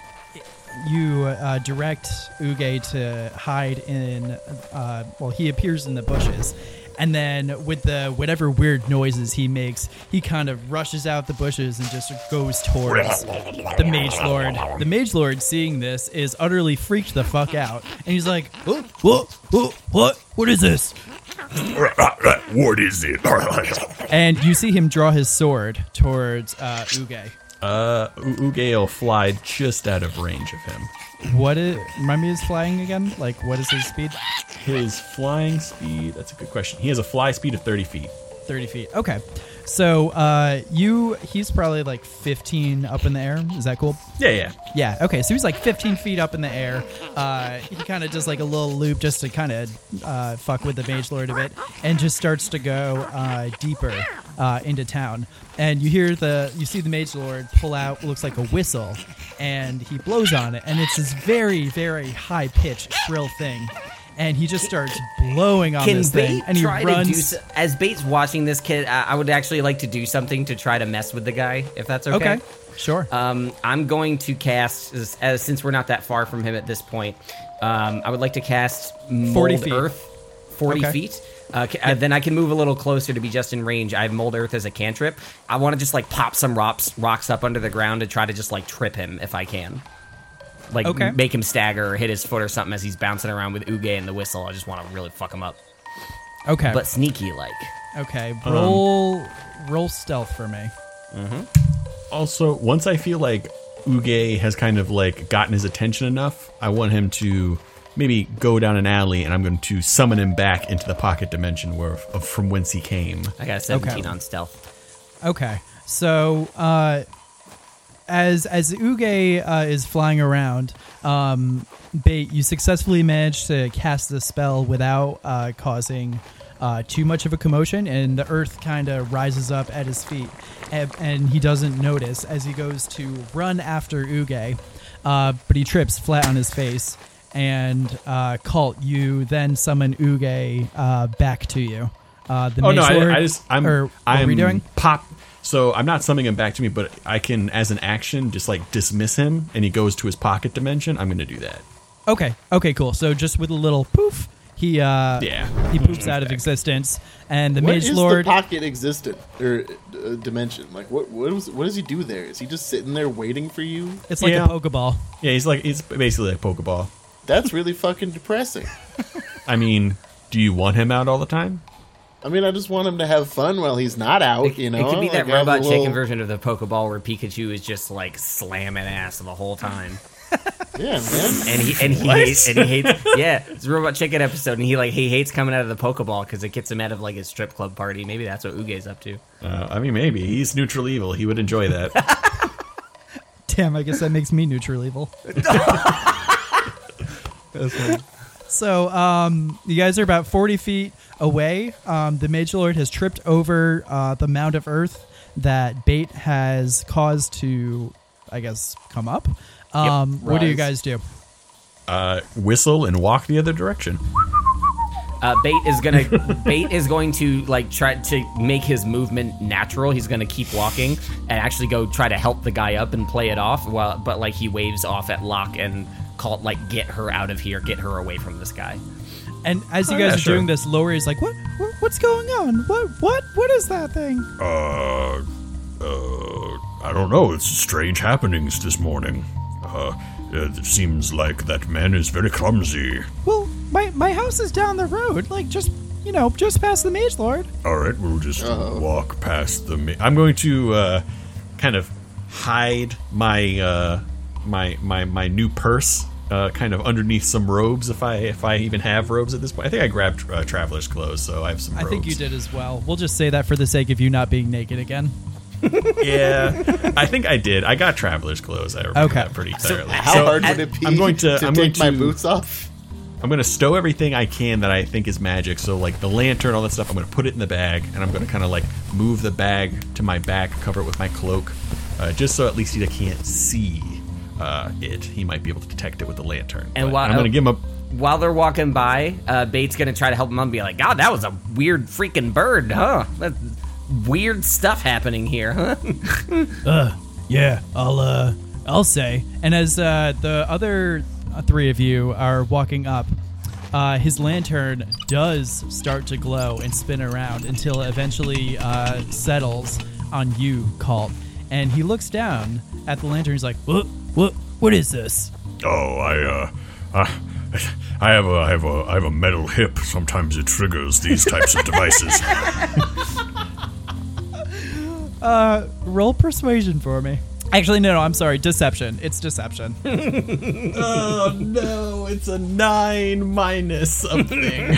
you uh, direct Uge to hide in. Uh, well, he appears in the bushes, and then with the whatever weird noises he makes, he kind of rushes out the bushes and just goes towards the mage lord. The mage lord, seeing this, is utterly freaked the fuck out, and he's like, "What? What? What? What? What is this?" what is it? And you see him draw his sword towards uh, Uge. Uh, U- Uge will fly just out of range of him. What is remind me his flying again? Like what is his speed? His flying speed, that's a good question. He has a fly speed of 30 feet. 30 feet. Okay. So uh you he's probably like 15 up in the air. Is that cool? Yeah, yeah. Yeah. Okay. So he's like 15 feet up in the air. Uh, he kind of does like a little loop just to kind of uh, fuck with the mage lord a bit, and just starts to go uh, deeper uh, into town. And you hear the you see the mage lord pull out what looks like a whistle, and he blows on it, and it's this very very high pitched shrill thing. And he just starts blowing on Can this thing, and he try runs. to do s- as Bait's watching this kid? I, I would actually like to do something to try to mess with the guy, if that's okay. okay. Sure. Um, I'm going to cast, as, as, since we're not that far from him at this point, um, I would like to cast Mold 40 feet. Earth 40 Okay. feet. Uh, ca- uh, then I can move a little closer to be just in range. I have Mold Earth as a cantrip. I want to just like pop some rocks, rocks up under the ground and try to just like trip him if I can. Like Okay. make him stagger or hit his foot or something as he's bouncing around with Uge and the whistle. I just want to really fuck him up, okay. but sneaky like. okay. Um, Roll roll stealth for me. Also, once I feel like Uge has kind of like gotten his attention enough, I want him to maybe go down an alley and I'm going to summon him back into the pocket dimension where from whence he came. I got a 17 Okay. on stealth. Okay, so uh, as as Uge uh, is flying around, um, Bait, you successfully managed to cast the spell without uh, causing uh, too much of a commotion, and the earth kind of rises up at his feet, and, and he doesn't notice as he goes to run after Uge, uh, but he trips flat on his face. And uh, Cult, you then summon Uge uh, back to you. Uh, the Oh no, I, I just I'm or what I'm we doing? pop. So I'm not summoning him back to me, but I can, as an action, just like dismiss him, and he goes to his pocket dimension. I'm going to do that. Okay. Okay. Cool. So just with a little poof, he uh Yeah. he poops out of existence, and the What mage is lord. the pocket existent or uh, dimension? Like, what what, was, what does he do there? Is he just sitting there waiting for you? it's like Yeah. a pokeball. Yeah, he's like he's basically like Pokeball. That's really fucking depressing. I mean, do you want him out all the time? I mean, I just want him to have fun while he's not out. You know, it could be that Like, robot chicken little- version of the Pokeball where Pikachu is just like slamming ass the whole time. Yeah, man. And he and he hates and he hates yeah, it's a robot chicken episode and he like he hates coming out of the Pokeball because it gets him out of like his strip club party. Maybe that's what Uge's up to. Uh, I mean, maybe he's neutral evil. He would enjoy that. Damn, I guess that makes me neutral evil. so, um, you guys are about forty feet away. Um, the mage lord has tripped over uh, the mound of earth that Bait has caused to, I guess, come up. Um, what do you guys do? uh, whistle and walk the other direction. Uh, Bait is gonna Bait is going to like try to make his movement natural. He's gonna keep walking and actually go try to help the guy up and play it off. While but like he waves off at Locke and call like get her out of here, get her away from this guy. And as you guys yeah, are sure. doing this, Lori is like, "What? what what's going on? What? What? What is that thing?" Uh, uh, I don't know. It's strange happenings this morning. Uh, it seems like that man is very clumsy. Well, my my house is down the road, like just you know, just past the mage lord. All right, we'll just walk past the. Ma- I'm going to uh, kind of hide my uh, my my my new purse. Uh, kind of underneath some robes, if I if I even have robes at this point. I think I grabbed uh, traveler's clothes, so I have some. I Robes. think you did as well. We'll just say that for the sake of you not being naked again. Yeah, I think I did. I got traveler's clothes. I remember Okay. that pretty entirely. How So, hard would it be? I'm going to- I'm going take my boots off. I'm going to stow everything I can that I think is magic. So, like the lantern, all that stuff, I'm going to put it in the bag, and I'm going to kind of like move the bag to my back, cover it with my cloak, uh, just so at least he can't see uh, it. He might be able to detect it with the lantern. And while- I'm going to give him a. While they're walking by, uh, Bait's gonna try to help him and be like, God, that was a weird freaking bird, huh? That's weird stuff happening here, huh? Uh, yeah, I'll uh, I'll say. And as uh, the other three of you are walking up, uh, his lantern does start to glow and spin around until it eventually uh, settles on you, Cult. And he looks down at the lantern. He's like, "What? What? What is this?" Oh, I uh, I, I have a I have a I have a metal hip. Sometimes it triggers these types of devices. Uh, roll persuasion for me. Actually, no, no. I'm sorry. Deception. It's deception. oh no, it's a nine minus something.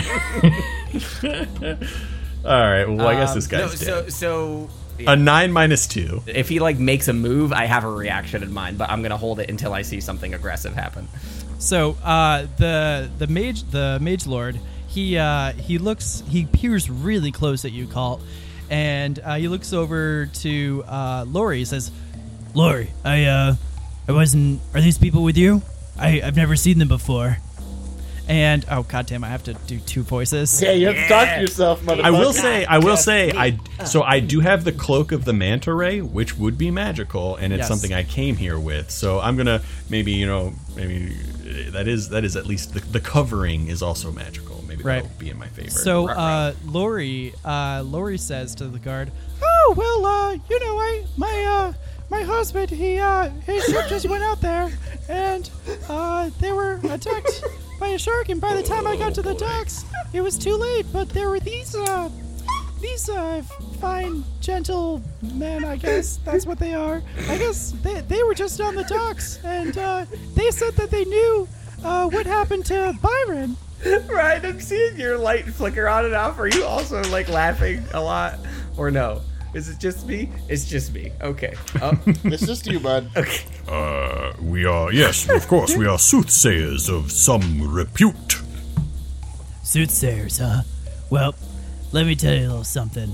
All right. Well, I guess Um, this guy's no, dead. So, so a nine minus two. if he like makes a move, I have a reaction in mind, but I'm gonna hold it until I see something aggressive happen. So uh, the the mage the mage lord he uh, he looks he peers really close at you, Colt, and uh, he looks over to uh, Lori. He says, "Lori, I uh, I wasn't. Are these people with you? I I've never seen them before." And oh god damn, I have to do two voices. Yeah, you have to talk to yourself, motherfucker. I will say, I will say, I so I do have the cloak of the manta ray, which would be magical, and it's Yes. something I came here with. So I'm gonna maybe you know maybe uh, that is that is at least the, the covering is also magical. Maybe Right. that'll be in my favor. So Ruh-roh. uh, Lori, uh, Lori says to the guard, "Oh well, uh, you know, I my uh, my husband, he uh, his ship just went out there, and uh, they were attacked by a shark. And by the time I got to the docks, it was too late. But there were these uh, these uh, fine, gentle men. I guess that's what they are. I guess they they were just on the docks, and uh, they said that they knew uh, what happened to Byron." right, I'm seeing your light flicker on and off. Are you also like laughing a lot, or no? Is it just me? It's just me. Okay. Oh, It's just you, bud. okay. Uh, we are, yes, of course, we are soothsayers of some repute. Soothsayers, huh? Well, let me tell you a little something.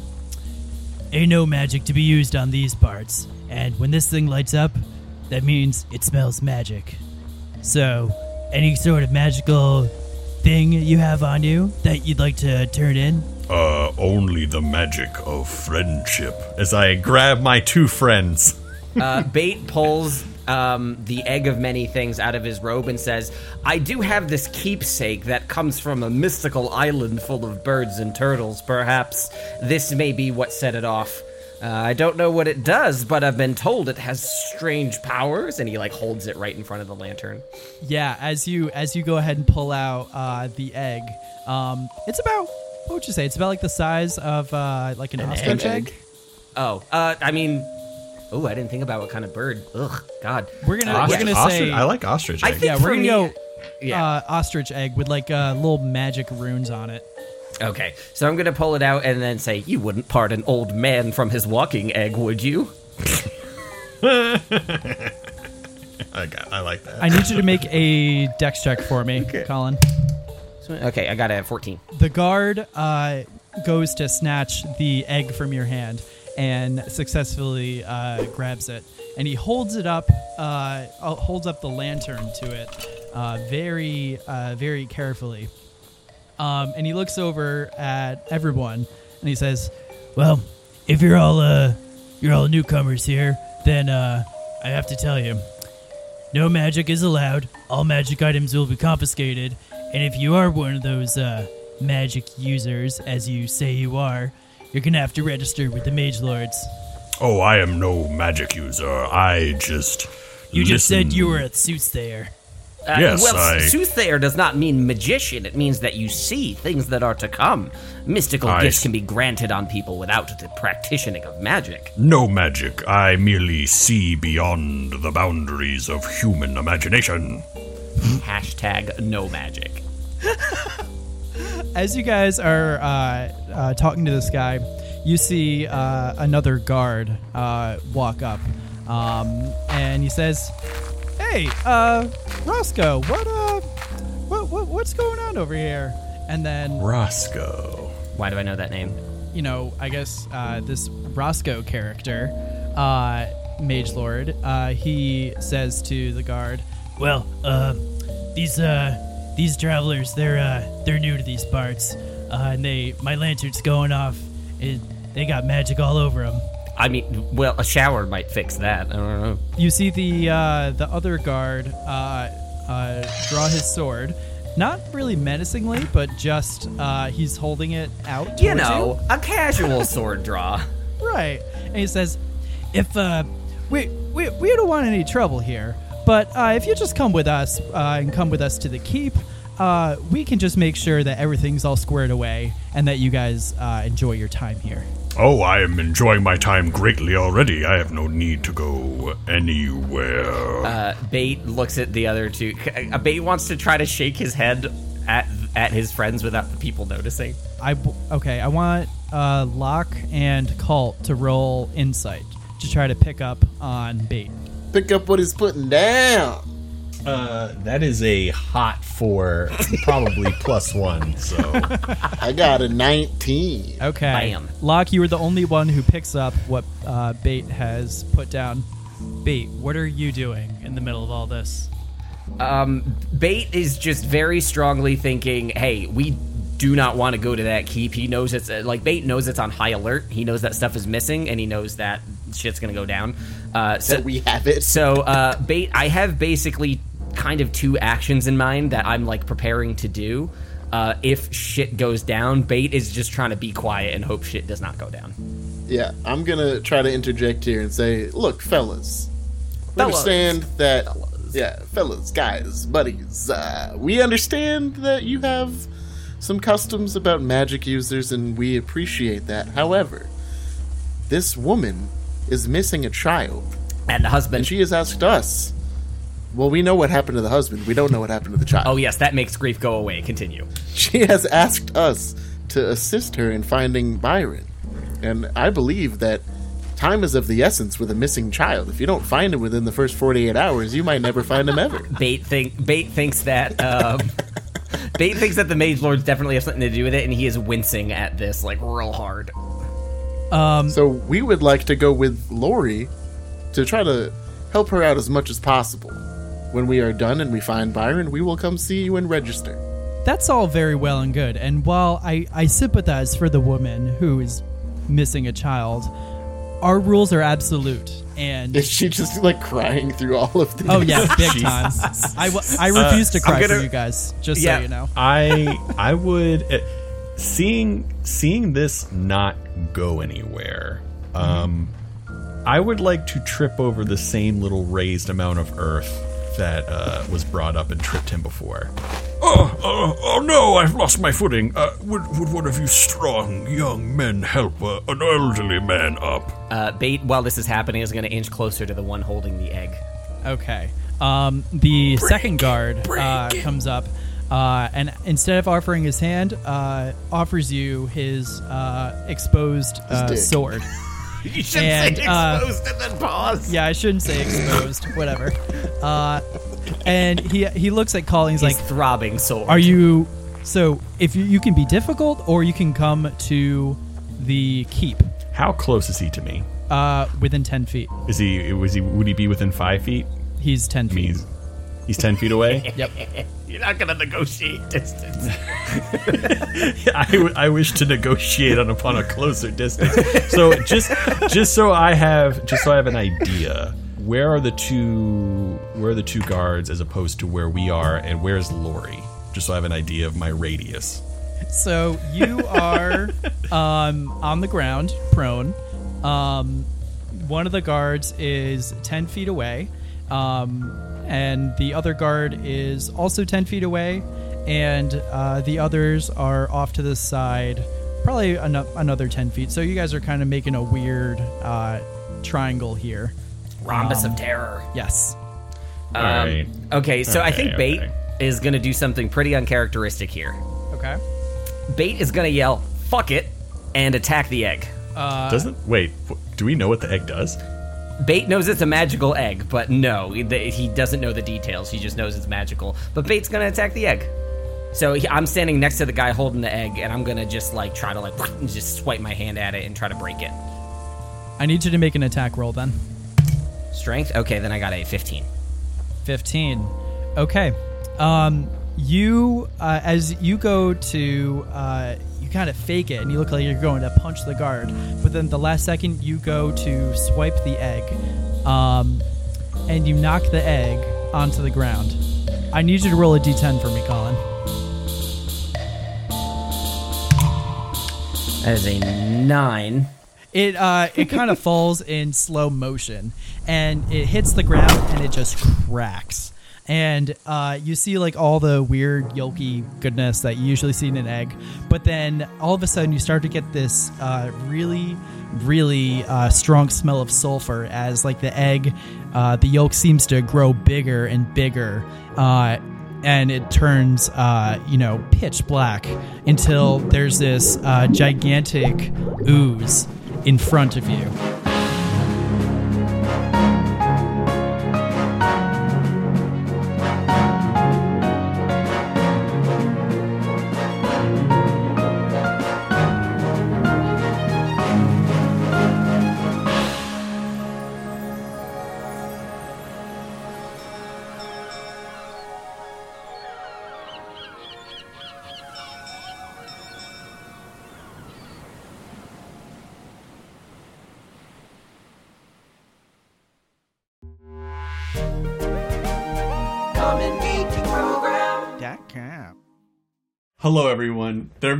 Ain't no magic to be used on these parts, and when this thing lights up, that means it smells magic. So, any sort of magical thing you have on you that you'd like to turn in? Uh, only the magic of friendship. as I grab my two friends. Uh, Bait pulls um, the egg of many things out of his robe and says, I do have this keepsake that comes from a mystical island full of birds and turtles. Perhaps this may be what set it off. Uh, I don't know what it does, but I've been told it has strange powers. And he like holds it right in front of the lantern. Yeah, as you as you go ahead and pull out uh, the egg, um, it's about what would you say? It's about like the size of uh, like an, ostrich egg. Oh, uh, I mean, oh, I didn't think about what kind of bird. Ugh, God. We're gonna we're gonna Ostrich- say I like ostrich. I egg. think yeah, we're gonna me- go Yeah. uh, ostrich egg with like uh, little magic runes on it. Okay, so I'm gonna pull it out and then say, "You wouldn't part an old man from his walking egg, would you?" I got. I like that. I need you to make a dex check for me, okay. Colin. Okay, I got at 14. The guard uh, goes to snatch the egg from your hand and successfully uh, grabs it, and he holds it up, uh, uh, holds up the lantern to it, uh, very, uh, very carefully. Um, and he looks over at everyone, and he says, "Well, if you're all uh, you're all newcomers here, then uh, I have to tell you." No magic is allowed. All magic items will be confiscated. And if you are one of those uh, magic users, as you say you are, you're gonna have to register with the Mage Lords. Oh, I am no magic user. I just. You just said you were a soothsayer. Uh, Yes, well, I- soothsayer does not mean magician. It means that you see things that are to come. Mystical I gifts s- can be granted on people without the practicing of magic. No magic. I merely see beyond the boundaries of human imagination. Hashtag no magic. As you guys are uh, uh, talking to this guy, you see uh, another guard uh, walk up, um, and he says, "Hey, uh, Roscoe, what uh, what, what what's going on over here?" And then Roscoe. Why do I know that name? you know, I guess uh, this Roscoe character, uh, Mage Lord, uh, he says to the guard, "Well, uh, these uh, these travelers, they're uh, they're new to these parts, uh, and they my lantern's going off. It, they got magic all over them." I mean, well, a shower might fix that. I don't know. You see the uh, the other guard uh, uh, draw his sword. Not really menacingly, but just uh, he's holding it out. You towards know, a casual sword draw. Right. And he says, if, uh, we, we, we don't want any trouble here, but uh, if you just come with us uh, and come with us to the keep, uh, we can just make sure that everything's all squared away and that you guys uh, enjoy your time here. Oh, I am enjoying my time greatly already. I have no need to go anywhere. Uh, Bait looks at the other two. Uh, Bait wants to try to shake his head at at his friends without the people noticing. I w- okay. I want uh, Locke and Cult to roll insight to try to pick up on bait. Pick up what he's putting down. Uh, that is a hot four, probably plus one. So I got a 19. Okay. Bam. Locke, you were the only one who picks up what uh, bait has put down. Bait, what are you doing in the middle of all this? Um, Bait is just very strongly thinking, "Hey, we do not want to go to that keep." He knows it's uh, like Bait knows it's on high alert. He knows that stuff is missing, and he knows that shit's gonna go down. Uh, so we have it. So, uh, bait, I have basically kind of two actions in mind that I'm like preparing to do. Uh, if shit goes down, bait is just trying to be quiet and hope shit does not go down. Yeah, I'm gonna try to interject here and say, look, fellas, we Fellas. understand that. Fellas. Yeah, fellas, guys, buddies. Uh, we understand that you have some customs about magic users, and we appreciate that. However, this woman is missing a child, And the husband. and she has asked us. Well, we know what happened to the husband. We don't know what happened to the child. oh yes, that makes grief go away. Continue. She has asked us to assist her in finding Byron. And I believe that time is of the essence with a missing child. If you don't find him within the first 48 hours, you might never find him ever. Bait think Bait thinks that um, Bait thinks that the Mage Lords definitely have something to do with it, and he is wincing at this like real hard. So we would like to go with Lori to try to help her out as much as possible. When we are done and we find Byron, we will come see you and register. That's all very well and good. And while I, I sympathize for the woman who is missing a child, our rules are absolute. And Is she just like crying through all of this? oh yeah, big time. I, w- I refuse to cry gonna- for you guys. Just Yeah. so you know. I I would uh, seeing seeing this not go anywhere. Um, I would like to trip over the same little raised amount of earth that uh, was brought up and tripped him before. Oh, oh, oh no, I've lost my footing. Uh, would, would one of you strong young men help uh, an elderly man up? Uh, Bait, while this is happening, is going to inch closer to the one holding the egg. Okay. Um, the second guard uh, comes up, uh, and instead of offering his hand, uh, offers you his uh, exposed uh, sword. You should And, say uh, exposed and then pause. Yeah, I shouldn't say exposed. Whatever. Uh, and he he looks at Colin. He's He's like, throbbing sword. "Are you?" So if you you can be difficult, or you can come to the keep How close is he to me? uh, within ten feet. Is he was he would he be within five feet? He's ten I mean, feet. he's, he's ten feet away. Yep. You're not going to negotiate distance. I, w- I wish to negotiate on upon a closer distance. So just just so I have just so I have an idea, where are the two where are the two guards as opposed to where we are, and where's Lori? Just so I have an idea of my radius. So you are um, on the ground, prone. Um, one of the guards is 10 feet away, um, and the other guard is also 10 feet away, and uh, the others are off to the side, probably ano- another 10 feet. So you guys are kind of making a weird uh, triangle here. Rhombus of terror. Yes. All right. Okay, so I Okay, think Bait is going to do something pretty uncharacteristic here. Okay. Bait is going to yell, fuck it, and attack the egg. Doesn't wait? Do we know what the egg does? Bait knows it's a magical egg, but no, he- doesn't know the details. He just knows it's magical. But Bait's gonna attack the egg. So I'm standing next to the guy holding the egg, and I'm gonna just like try to like just swipe my hand at it and try to break it. I need you to make an attack roll then. Strength? Okay, then I got a 15. 15 okay um you uh, as you go to uh, kind of fake it and you look like you're going to punch the guard but then the last second you go to swipe the egg um, and you knock the egg onto the ground. I need you to roll a d10 for me colin. That is a nine. it uh, it kind of falls in slow motion and it hits the ground and it just cracks and uh, you see like all the weird yolky goodness that you usually see in an egg. But then all of a sudden, you start to get this uh, really, really uh, strong smell of sulfur as like the egg, uh, the yolk seems to grow bigger and bigger. Uh, and it turns, uh, you know, pitch black until there's this gigantic ooze in front of you.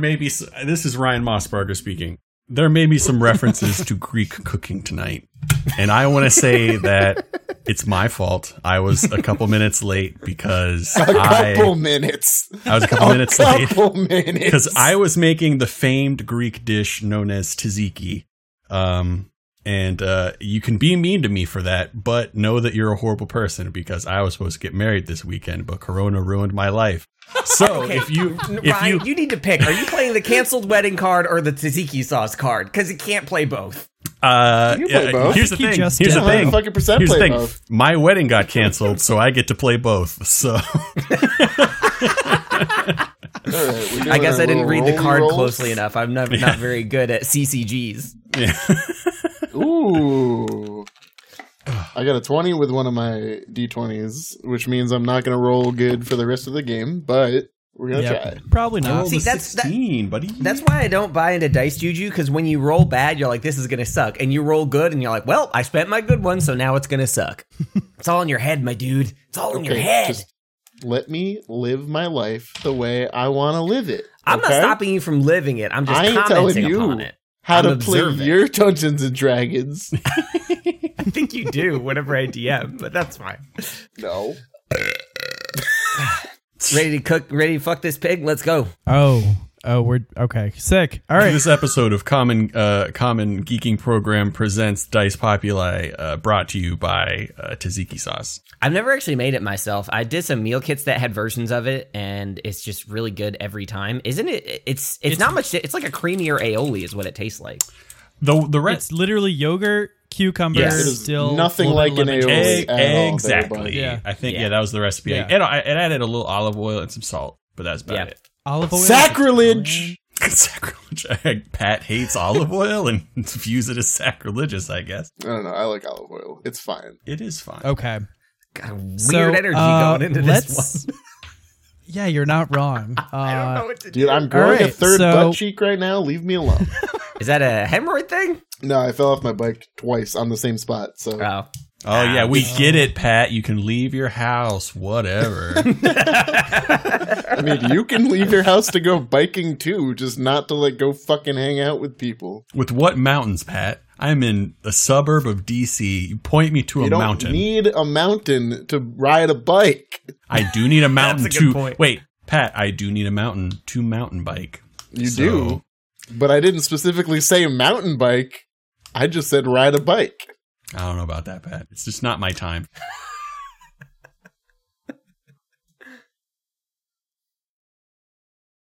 May be. This is Ryan Mossbarger speaking. There may be some references to Greek cooking tonight, and I want to say that it's my fault. I was a couple minutes late because A I, couple minutes. I was a couple minutes late couple minutes. because I was making the famed Greek dish known as tzatziki. Um, and uh, you can be mean to me for that, but know that you're a horrible person because I was supposed to get married this weekend, but Corona ruined my life. So Okay, if you if Ryan, you you need to pick. Are you playing the canceled wedding card or the tzatziki sauce card? Because you can't play both. Uh, You can play both. Here's the He thing. just Here's the thing. Fucking percent Here's the thing. both. My wedding got canceled, so I get to play both. So All right, we're I guess I didn't read the card rolls. closely enough. I'm not, not very good at CCGs. Ooh. I got a 20 with one of my d20s, which means I'm not going to roll good for the rest of the game, but we're going to Yep. try. Probably not. rolled See, a that's- that- buddy. That's why I don't buy into dice juju because when you roll bad, you're like, this is gonna suck, and you roll good, and you're like, well, I spent my good one, so now it's gonna suck. it's all in your head, my dude. It's all in your Okay, head. just let me live my life the way I want to live it. I'm not stopping you from living it. I'm just I commenting telling you upon it. How I'm to play your Dungeons and Dragons. I think you do whenever I DM, but that's fine. no. Ready to cook? Ready to fuck this pig? Let's go. Oh, oh, we're okay. Sick. All right. This episode of Common uh, Common Geeking Program presents Dice Populi, uh, brought to you by uh, Tzatziki Sauce. I've never actually made it myself. I did some meal kits that had versions of it, and it's just really good every time. Isn't it? It's it's, not much. It's like a creamier aioli, is what it tastes like. The the red It's literally yogurt, cucumber, Yes. It is still nothing like an of aioli. juice. at all there, exactly. Yeah. I think yeah. Yeah. that was the recipe. Yeah. And I, it added a little olive oil and some salt, but that's about Yeah. it. Olive oil. Sacrilege! Sacrilege. Pat hates olive oil and views it as sacrilegious. I guess I don't know. I like olive oil. It's fine. it is fine. Okay. Got a weird So, energy uh, going into let's- this one. Yeah, you're not wrong. Uh, I don't know what to Dude, do. I'm growing a third so- butt cheek right now. Leave me alone. Is that a hemorrhoid thing? no, I fell off my bike twice on the same spot. So Oh, Oh yeah, we get it, Pat. You can leave your house, whatever. I mean, you can leave your house to go biking too, just not to like go fucking hang out with people. With what mountains, Pat? I'm in a suburb of DC. You point me to you a don't mountain. need a mountain to ride a bike. I do need a mountain a good to point. wait, Pat. I do need a mountain to mountain bike. You So- do, but I didn't specifically say mountain bike. I just said ride a bike. I don't know about that, Pat. It's just not my time.